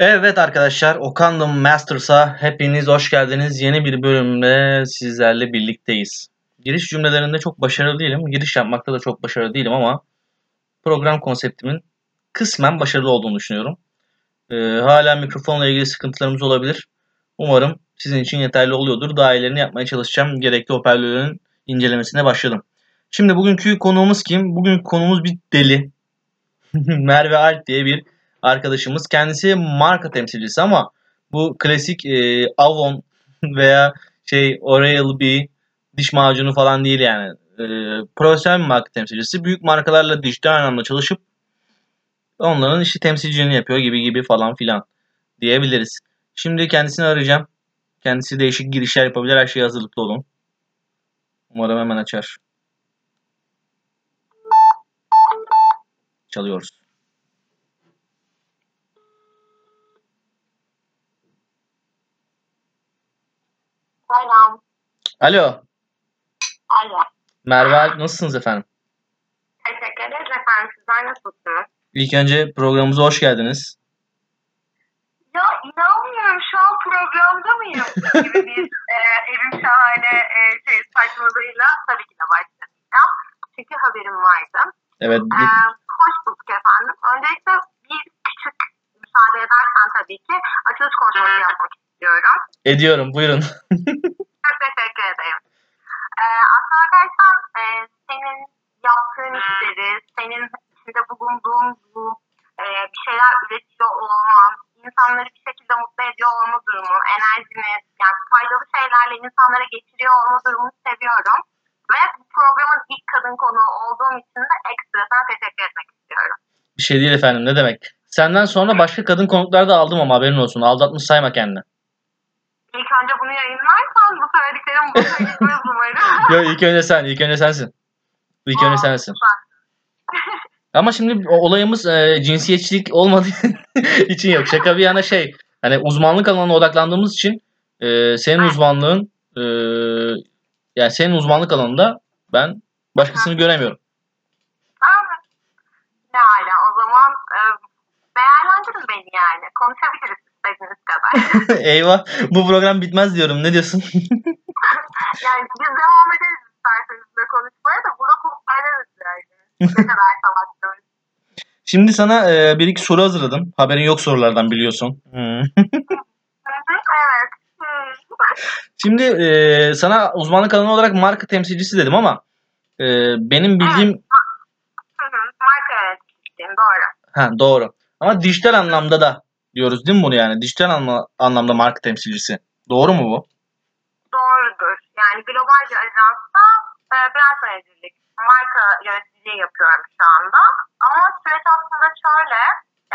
Evet arkadaşlar, Okandom Masters'a hepiniz hoş geldiniz. Yeni bir bölümle sizlerle birlikteyiz. Giriş cümlelerinde çok başarılı değilim. Giriş yapmakta da çok başarılı değilim ama program konseptimin kısmen başarılı olduğunu düşünüyorum. Ee, hala mikrofonla ilgili sıkıntılarımız olabilir. Umarım sizin için yeterli oluyordur. Daha iyilerini yapmaya çalışacağım. Gerekli hoparlörlerin incelemesine başladım. Şimdi bugünkü konuğumuz kim? Bugün konuğumuz bir deli. Merve Alp diye bir arkadaşımız. Kendisi marka temsilcisi ama bu klasik e, Avon veya şey Oral-B diş macunu falan değil yani. E, profesyonel bir marka temsilcisi. Büyük markalarla dijital anlamda çalışıp onların işte temsilciliğini yapıyor gibi gibi falan filan diyebiliriz. Şimdi kendisini arayacağım. Kendisi değişik girişler yapabilir. Her şeye hazırlıklı olun. Umarım hemen açar. Çalıyoruz. Selam. Alo. Alo. Merve Alp nasılsınız efendim? Teşekkür ederiz efendim. Sizler nasılsınız? İlk önce programımıza hoş geldiniz. Ya inanmıyorum şu an programda mıyım? gibi bir e, evim şahane e, şey saçmalığıyla tabii ki de başlayacağım. Çünkü haberim vardı. Evet. E, hoş bulduk efendim. Öncelikle bir küçük müsaade edersen tabii ki açılış konuşması yapmak istiyorum. Ediyorum. Buyurun. Çok teşekkür ederim. Ee, bakarsan e, senin yaptığın işleri, senin içinde bulunduğun bu e, bir şeyler üretiyor olman, insanları bir şekilde mutlu ediyor olma durumu, enerjini, yani faydalı şeylerle insanlara getiriyor olma durumunu seviyorum. Ve bu programın ilk kadın konuğu olduğum için de ekstra sana teşekkür etmek istiyorum. Bir şey değil efendim. Ne demek? Senden sonra başka kadın konuklar da aldım ama haberin olsun. Aldatmış sayma kendini. İlk önce bunu yayınlarsan bu söylediklerim gitmez umarım. Yok ilk önce sen. ilk önce sensin. İlk önce sensin. Ama şimdi olayımız e, cinsiyetçilik olmadığı için yok. Şaka bir yana şey. Hani uzmanlık alanına odaklandığımız için e, senin uzmanlığın e, yani senin uzmanlık alanında ben başkasını göremiyorum. Ne hala o zaman e, değerlendirin beni yani. Konuşabiliriz istediğiniz kadar. Eyvah. Bu program bitmez diyorum. Ne diyorsun? yani biz devam ederiz isterseniz de konuşmaya da burada konuşmayız yani. Ne kadar savaşıyoruz. Şimdi sana e, bir iki soru hazırladım. Haberin yok sorulardan biliyorsun. Hmm. Evet. Şimdi e, sana uzmanlık alanı olarak marka temsilcisi dedim ama e, benim bildiğim Marka yöneticiyim doğru. ha doğru. Ama dijital anlamda da diyoruz değil mi bunu yani? Dijital anla- anlamda marka temsilcisi. Doğru mu bu? Doğrudur. Yani global bir ajansta e, brand menajerlik, marka yöneticiliği yapıyorum şu anda. Ama süreç aslında şöyle,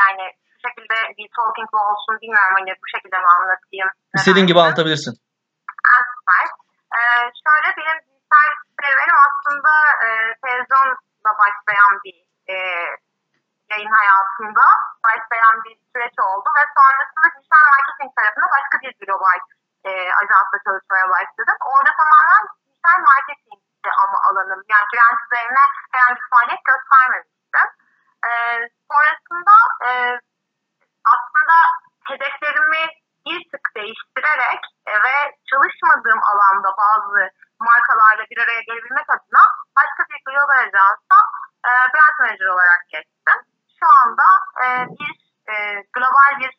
yani şu şekilde bir talking bu olsun bilmiyorum hani bu şekilde mi anlatayım. İstediğin gibi anlatabilirsin. Ha, süper. E, şöyle benim dijital serüvenim aslında e, televizyonla başlayan bir e, yayın hayatında başlayan bir süreç oldu ve sonrasında dijital marketing tarafında başka bir global e, ajansla çalışmaya başladım. Orada tamamen dijital marketingti ama alanım. Yani brand üzerine herhangi bir faaliyet göstermemiştim. E, sonrasında e, aslında hedeflerimi bir tık değiştirerek e, ve çalışmadığım alanda bazı markalarla bir araya gelebilmek adına başka bir global ajansa e, brand manager olarak geçtim. Şu anda e, bir e, global bir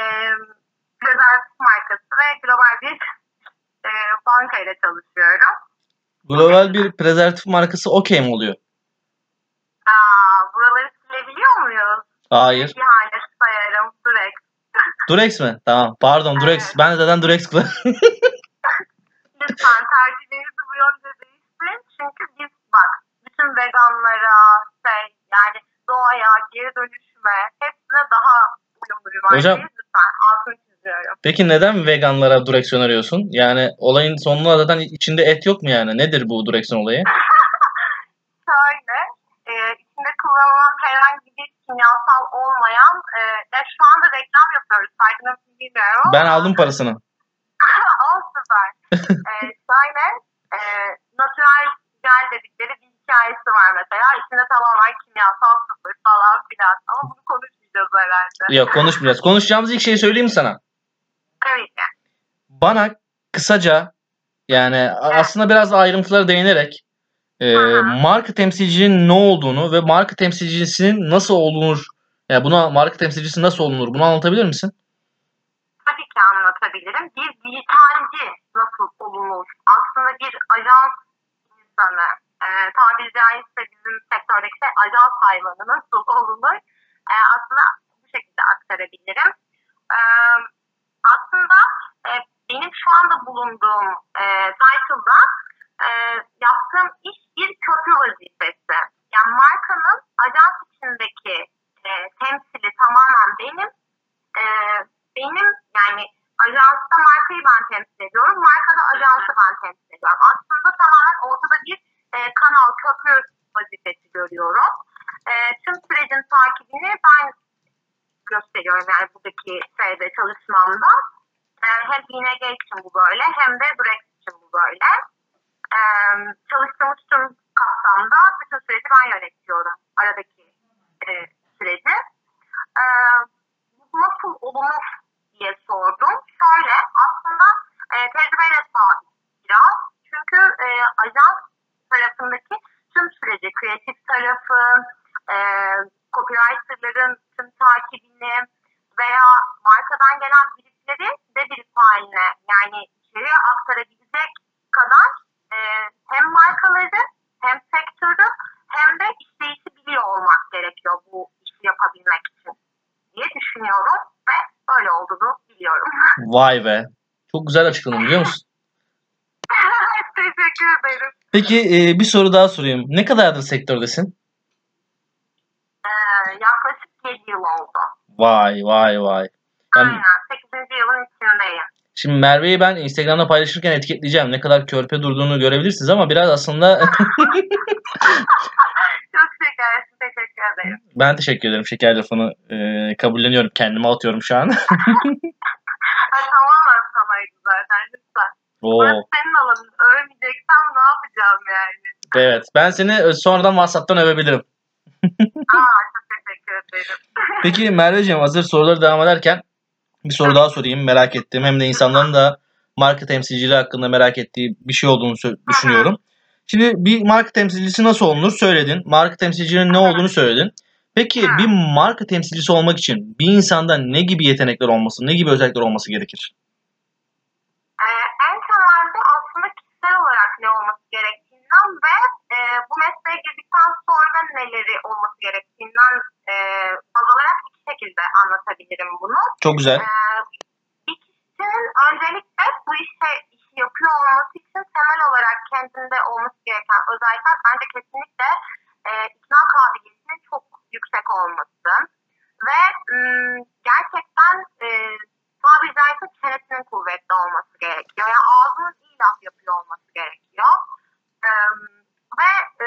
e, markası ve global bir e, banka ile çalışıyorum. Global bir prezervatif markası okey mi oluyor? Aa, buraları silebiliyor muyuz? Hayır. İhanet sayarım. Durex. Durex mi? Tamam. Pardon Durex. Evet. Ben zaten Durex kullanıyorum. Lütfen tercihlerinizi bu yönde değiştirin. Çünkü biz bak bütün veganlara, dönüşüme hepsine daha uyumlu bir markayız. Hocam. Lütfen altını çiziyorum. Peki neden veganlara Durex öneriyorsun? Yani olayın sonunda zaten içinde et yok mu yani? Nedir bu Durex'in olayı? Şöyle, e, içinde kullanılan herhangi bir kimyasal olmayan, e, ya şu anda reklam yapıyoruz. Farkında mısın bilmiyorum. Ben aldım parasını. o süper. e, şöyle, e, natural gel dedikleri bir hikayesi var mesela. İçinde tamamen kimyasal sıfır falan filan. Ama bunu konuşmayacağız herhalde. Yok konuşmayacağız. Konuşacağımız ilk şeyi söyleyeyim mi sana? Tabii ki. Bana kısaca yani aslında biraz ayrıntılara değinerek e, marka temsilcinin ne olduğunu ve marka temsilcisinin nasıl olunur yani buna marka temsilcisi nasıl olunur bunu anlatabilir misin? Tabii ki anlatabilirim. Bir dijitalci nasıl olunur? Aslında bir ajans insanı, e, tabiri caizse bizim sektördeki şey ajans hayvanı nasıl olunur? E, aslında bu şekilde aktarabilirim. E, aslında e, benim şu anda bulunduğum e, title'da e, yaptığım iş bir köprü vazifesi. Yani markanın ajans içindeki e, temsili tamamen benim. E, benim yani ajansta markayı ben temsil ediyorum. Markada ajansı ben temsil ediyorum. Aslında tamamen ortada bir e, kanal, köprü görüyorum. E, tüm sürecin takibini ben gösteriyorum yani buradaki şeyde çalışmamda. E, hem ING için bu böyle hem de Brexit için bu böyle. E, çalıştığımız tüm kapsamda bütün süreci ben yönetiyorum. Aradaki e, süreci. E, nasıl olunur diye sordum. Şöyle aslında e, tecrübeyle sabit biraz. Çünkü e, ajans tarafındaki tüm süreci, kreatif tarafı, e, copywriterların tüm takibini veya markadan gelen briefleri de brief haline yani içeriye aktarabilecek kadar e, hem markaları hem sektörü hem de işleyişi biliyor olmak gerekiyor bu işi yapabilmek için diye düşünüyorum ve öyle olduğunu biliyorum. Vay be. Çok güzel açıkladın biliyor musun? Peki e, bir soru daha sorayım. Ne kadardır sektördesin? Ee, yaklaşık 7 yıl oldu. Vay vay vay. Ben, Aynen. 8. yılın içindeyim. şimdi Merve'yi ben Instagram'da paylaşırken etiketleyeceğim. Ne kadar körpe durduğunu görebilirsiniz ama biraz aslında Çok şekersin. Teşekkür ederim. ben teşekkür ederim. Şeker lafını e, kabulleniyorum. Kendime atıyorum şu an. Tamamen sanaydı zaten. Lütfen. Oo. Burası senin alanın. Övmeyeceksem ne yapacağım yani? Evet. Ben seni e, sonradan WhatsApp'tan övebilirim. Aa, çok teşekkür ederim. Peki Merveciğim hazır soruları devam ederken bir soru daha sorayım. Merak ettiğim hem de insanların da marka temsilciliği hakkında merak ettiği bir şey olduğunu düşünüyorum. Şimdi bir marka temsilcisi nasıl olunur söyledin. Marka temsilcinin ne olduğunu söyledin. Peki bir marka temsilcisi olmak için bir insanda ne gibi yetenekler olması, ne gibi özellikler olması gerekir? Ee, en temelde aslında kişisel olarak ne olması gerektiğinden ve e, bu mesleğe girdikten sonra neleri olması gerektiğinden e, baz alarak iki şekilde anlatabilirim bunu. Çok güzel. Ee, bir kişinin öncelikle bu işe işi yapıyor olması için temel olarak kendinde olması gereken özellikler bence kesinlikle e, ikna kabiliyetinin çok yüksek olması ve ım, gerçekten e, tabiri caizse çenesinin kuvvetli olması gerekiyor. Yani ağzının iyi laf yapıyor olması gerekiyor. Em, ve e,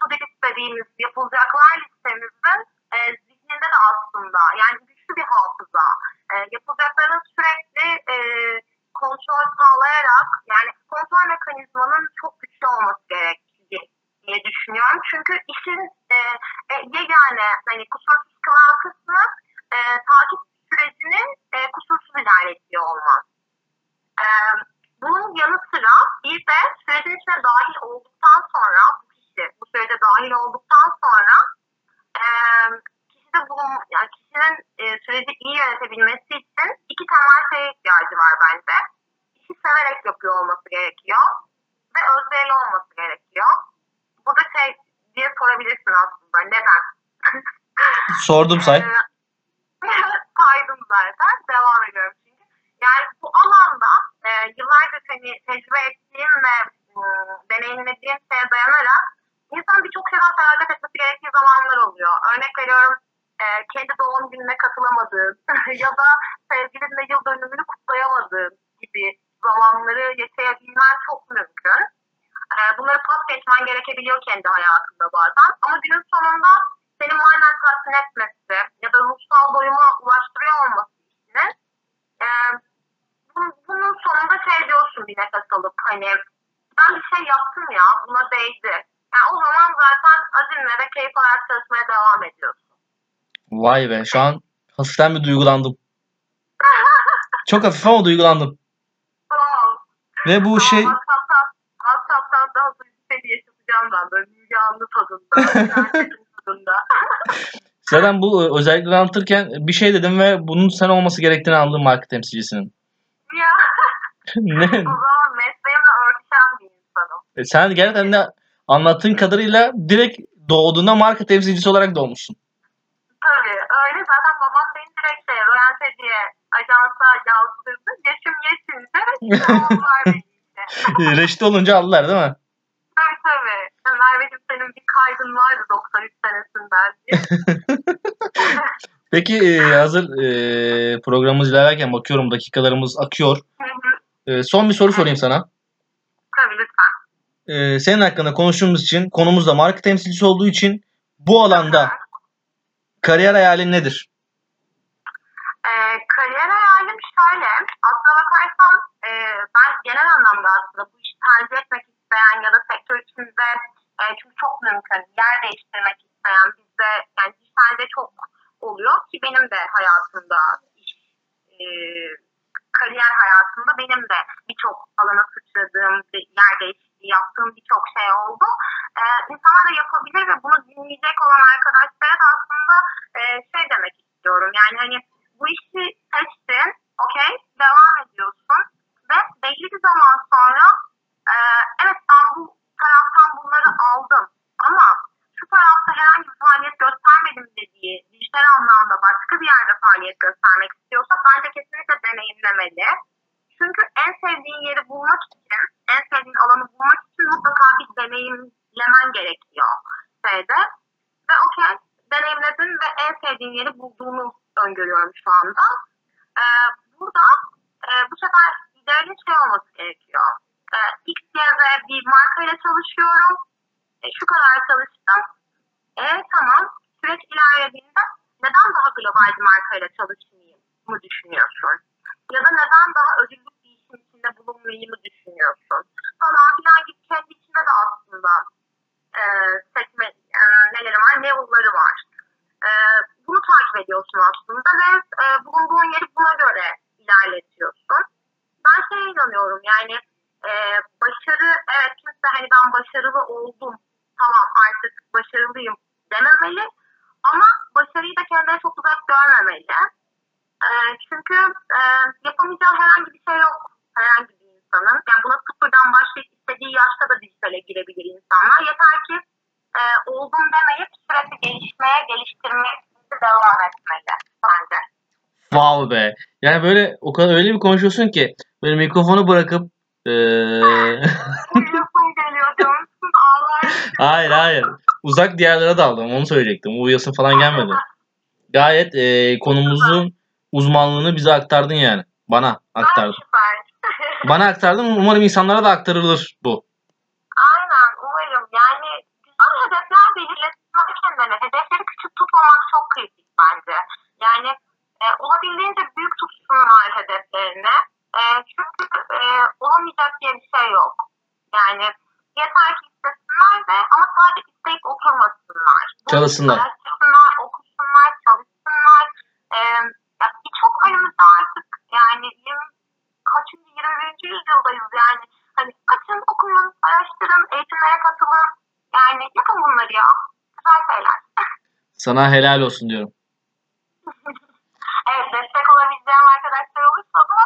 bu dediğimiz yapılacaklar listemizin e, zihninde de aslında yani güçlü bir hafıza. E, yapılacakların sürekli e, kontrol sağlayarak yani kontrol mekanizmanın çok güçlü olması gerektiği diye düşünüyorum. Çünkü işin e, e, yegane hani kusursuz kılan kısmı e, takip sürecinin e, kusursuz ilerletiyor olmak. E, bunun yanı sıra bir de sürecin içine dahil olduktan sonra bu kişi bu sürece dahil olduktan sonra e, kişide bulun, yani kişinin e, süreci iyi yönetebilmesi için iki temel şeye ihtiyacı var bence. İşi severek yapıyor olması gerekiyor ve özverili olması gerekiyor. Bu da şey diye sorabilirsin aslında. Neden? Sordum say. Ee, saydım zaten. Devam ediyorum çünkü. Yani bu alanda e, yıllardır hani tecrübe ettiğim ve e, deneyimlediğim şeye dayanarak insanın birçok şeyden feragat etmesi gerektiği zamanlar oluyor. Örnek veriyorum e, kendi doğum gününe katılamadığın ya da sevgilinle yıl dönümünü kutlayamadığın gibi zamanları yaşayabilmen çok mümkün. E, bunları pas geçmen gerekebiliyor kendi hayatında bazen. Ama günün sonunda seni manen tatmin etmesi ya da ruhsal doyuma ulaştırıyor olması işini e, bunun, sonunda şey diyorsun bir nefes alıp hani ben bir şey yaptım ya buna değdi. Yani o zaman zaten azimle ve keyif alarak çalışmaya devam ediyorsun. Vay be şu an hafiften bir duygulandım. Çok hafif ama duygulandım. Ve bu şey WhatsApp'tan, daha duygu seni yaşatacağım ben böyle Müge Anlı tadında. zaten bu e, özellikleri anlatırken bir şey dedim ve bunun sen olması gerektiğini anladım marka temsilcisinin. ya ne? o zaman mesleğimle örtüşen bir insanım. E, Sen gerçekten de anlattığın kadarıyla direkt doğduğunda marka temsilcisi olarak doğmuşsun. Tabii öyle zaten babam beni direkt şey Royante diye ajansa yazdırdı. Yaşım yetince tamamlar beni. Reşit olunca aldılar değil mi? Tabii tabii. Merveciğim senin bir kaydın vardı 93 senesinden. Peki e, hazır e, programımız ilerlerken bakıyorum dakikalarımız akıyor. Hı hı. E, son bir soru sorayım sana. tabii lütfen. E, senin hakkında konuştuğumuz için konumuz da marka temsilcisi olduğu için bu alanda kariyer hayalin nedir? Ee, kariyer hayalim şöyle. Aslına bakarsan e, ben genel anlamda aslında bu işi tercih etmek isteyen ya da sektör içinde e, çünkü çok mümkün yer değiştirmek isteyen bizde yani dijitalde çok oluyor ki benim de hayatımda iş e, kariyer hayatımda benim de birçok alana sıçradığım, yer değişikliği yaptığım birçok şey oldu. Ee, insanlar da yapabilir ve bunu dinleyecek olan arkadaşlara da aslında e, şey demek istiyorum. Yani hani bu işi seçtin, okey, devam ediyorsun ve belli bir zaman sonra e, evet ben bu taraftan bunları aldım ama şu tarafta herhangi bir faaliyet göstermedim dediği dijital anlamda başka bir yerde faaliyet göstermek istiyorsa bence kesinlikle deneyimlemeli. Çünkü en sevdiğin yeri bulmak için, en sevdiğin alanı bulmak için mutlaka bir deneyimlemen gerekiyor şeyde. Ve okey, deneyimledin ve en sevdiğin yeri bulduğunu öngörüyorum şu anda. Ee, burada e, bu sefer idealin şey olması gerekiyor. Ee, X, Y, Z bir markayla çalışıyorum. E, şu kadar çalıştım. E tamam, süreç ilerlediğinde neden daha global bir markayla çalışmayayım mı düşünüyorsun? Ya da neden daha ödüllük bir işin içinde bulunmayayım mı düşünüyorsun? Falan filan gibi kendi içinde de aslında e, sekme, e, neleri var, ne yolları var. E, bunu ediyorsun aslında ve e, bulunduğun yeri buna göre ilerletiyorsun. Ben şeye inanıyorum yani e, başarı, evet kimse hani ben başarılı oldum, tamam artık başarılıyım dememeli. Ama başarıyı da kendine çok uzak görmemeli. E, çünkü e, yapamayacağı herhangi bir şey yok herhangi bir insanın. Yani buna sıfırdan başlayıp istediği yaşta da dijitale girebilir insanlar. Yeter ki e, oldum demeyip sürekli gelişmeye, geliştirmeye devam bence. Wow be. Yani böyle o kadar öyle bir konuşuyorsun ki böyle mikrofonu bırakıp e, ağlar. hayır hayır uzak diyarlara daldım onu söyleyecektim. Uyuyasın falan gelmedi. Gayet e, konumuzun uzmanlığını bize aktardın yani. Bana aktardın. Bana aktardın umarım insanlara da aktarılır bu. Aynen umarım. Yani güzel hedefler belirletmek kendine. Hedefleri küçük tutmamak çok kritik bence. Yani e, olabildiğince büyük tutsunlar hedeflerini. E, çünkü e, olamayacak diye bir şey yok. Yani yeter ki istesinler de ama sadece isteyip oturmasınlar. Çalışsınlar. Araştırsınlar, okusunlar, çalışsınlar. E, ya Birçok önümüzde artık yani 20, kaçıncı 21. yüzyıldayız yani. Hani açın, okuyun, araştırın, eğitimlere katılın. Yani yapın bunları ya. Güzel şeyler. Sana helal olsun diyorum. evet destek olabileceğim arkadaşlar olursa da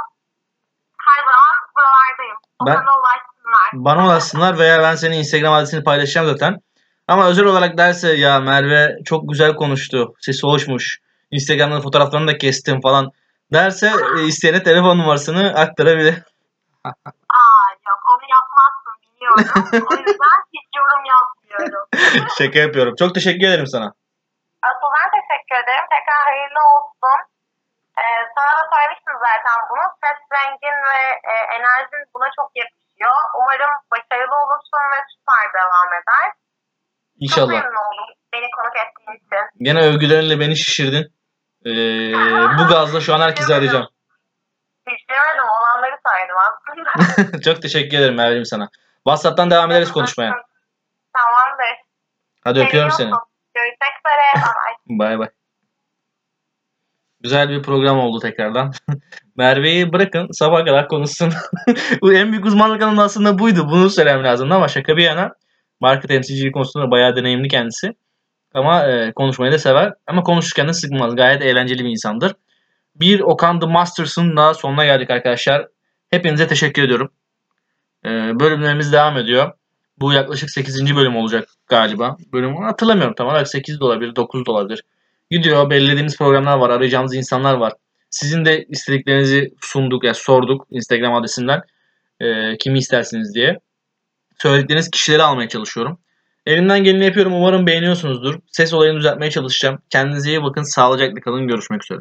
her zaman buralardayım. O Ben- bana ulaşsınlar. Bana ulaşsınlar veya ben senin Instagram adresini paylaşacağım zaten. Ama özel olarak derse ya Merve çok güzel konuştu. Sesi hoşmuş. Instagram'da fotoğraflarını da kestim falan derse e, isteyene telefon numarasını aktarabilir. Aa yok onu yapmazsın biliyorum. o yüzden hiç yorum yapmıyorum. Şaka yapıyorum. Çok teşekkür ederim sana. Asıl ben teşekkür ederim. Tekrar hayırlı olsun. Ee, sana da söylemiştim zaten bunu. Ses rengin ve e, enerjin buna çok yakışıyor. Umarım başarılı olursun ve süper devam eder. Çok İnşallah. memnun oldum beni konuk ettiğin için. Gene övgülerinle beni şişirdin. Ee, bu gazla şu an herkesi arayacağım. Hiç demedim olanları saydım aslında. Çok teşekkür ederim Merve'cim sana. WhatsApp'tan devam ederiz konuşmaya. Tamamdır. Hadi öpüyorum seni. Görüşmek üzere. Bye bye. Bay bay. Güzel bir program oldu tekrardan. Merve'yi bırakın sabah kadar konuşsun. Bu en büyük uzmanlık alanı aslında buydu. Bunu söylemem lazımdı ama şaka bir yana marka temsilciliği konusunda bayağı deneyimli kendisi. Ama e, konuşmayı da sever. Ama konuşurken de sıkılmaz. Gayet eğlenceli bir insandır. Bir Okan The Masters'ın da sonuna geldik arkadaşlar. Hepinize teşekkür ediyorum. E, bölümlerimiz devam ediyor. Bu yaklaşık 8. bölüm olacak galiba. Bölüm hatırlamıyorum tam olarak 8 de olabilir, 9 da olabilir. Gidiyor, belirlediğimiz programlar var, arayacağımız insanlar var. Sizin de istediklerinizi sunduk, ya sorduk Instagram adresinden. e, kimi istersiniz diye. Söyledikleriniz kişileri almaya çalışıyorum. Elimden geleni yapıyorum. Umarım beğeniyorsunuzdur. Ses olayını düzeltmeye çalışacağım. Kendinize iyi bakın. Sağlıcakla kalın. Görüşmek üzere.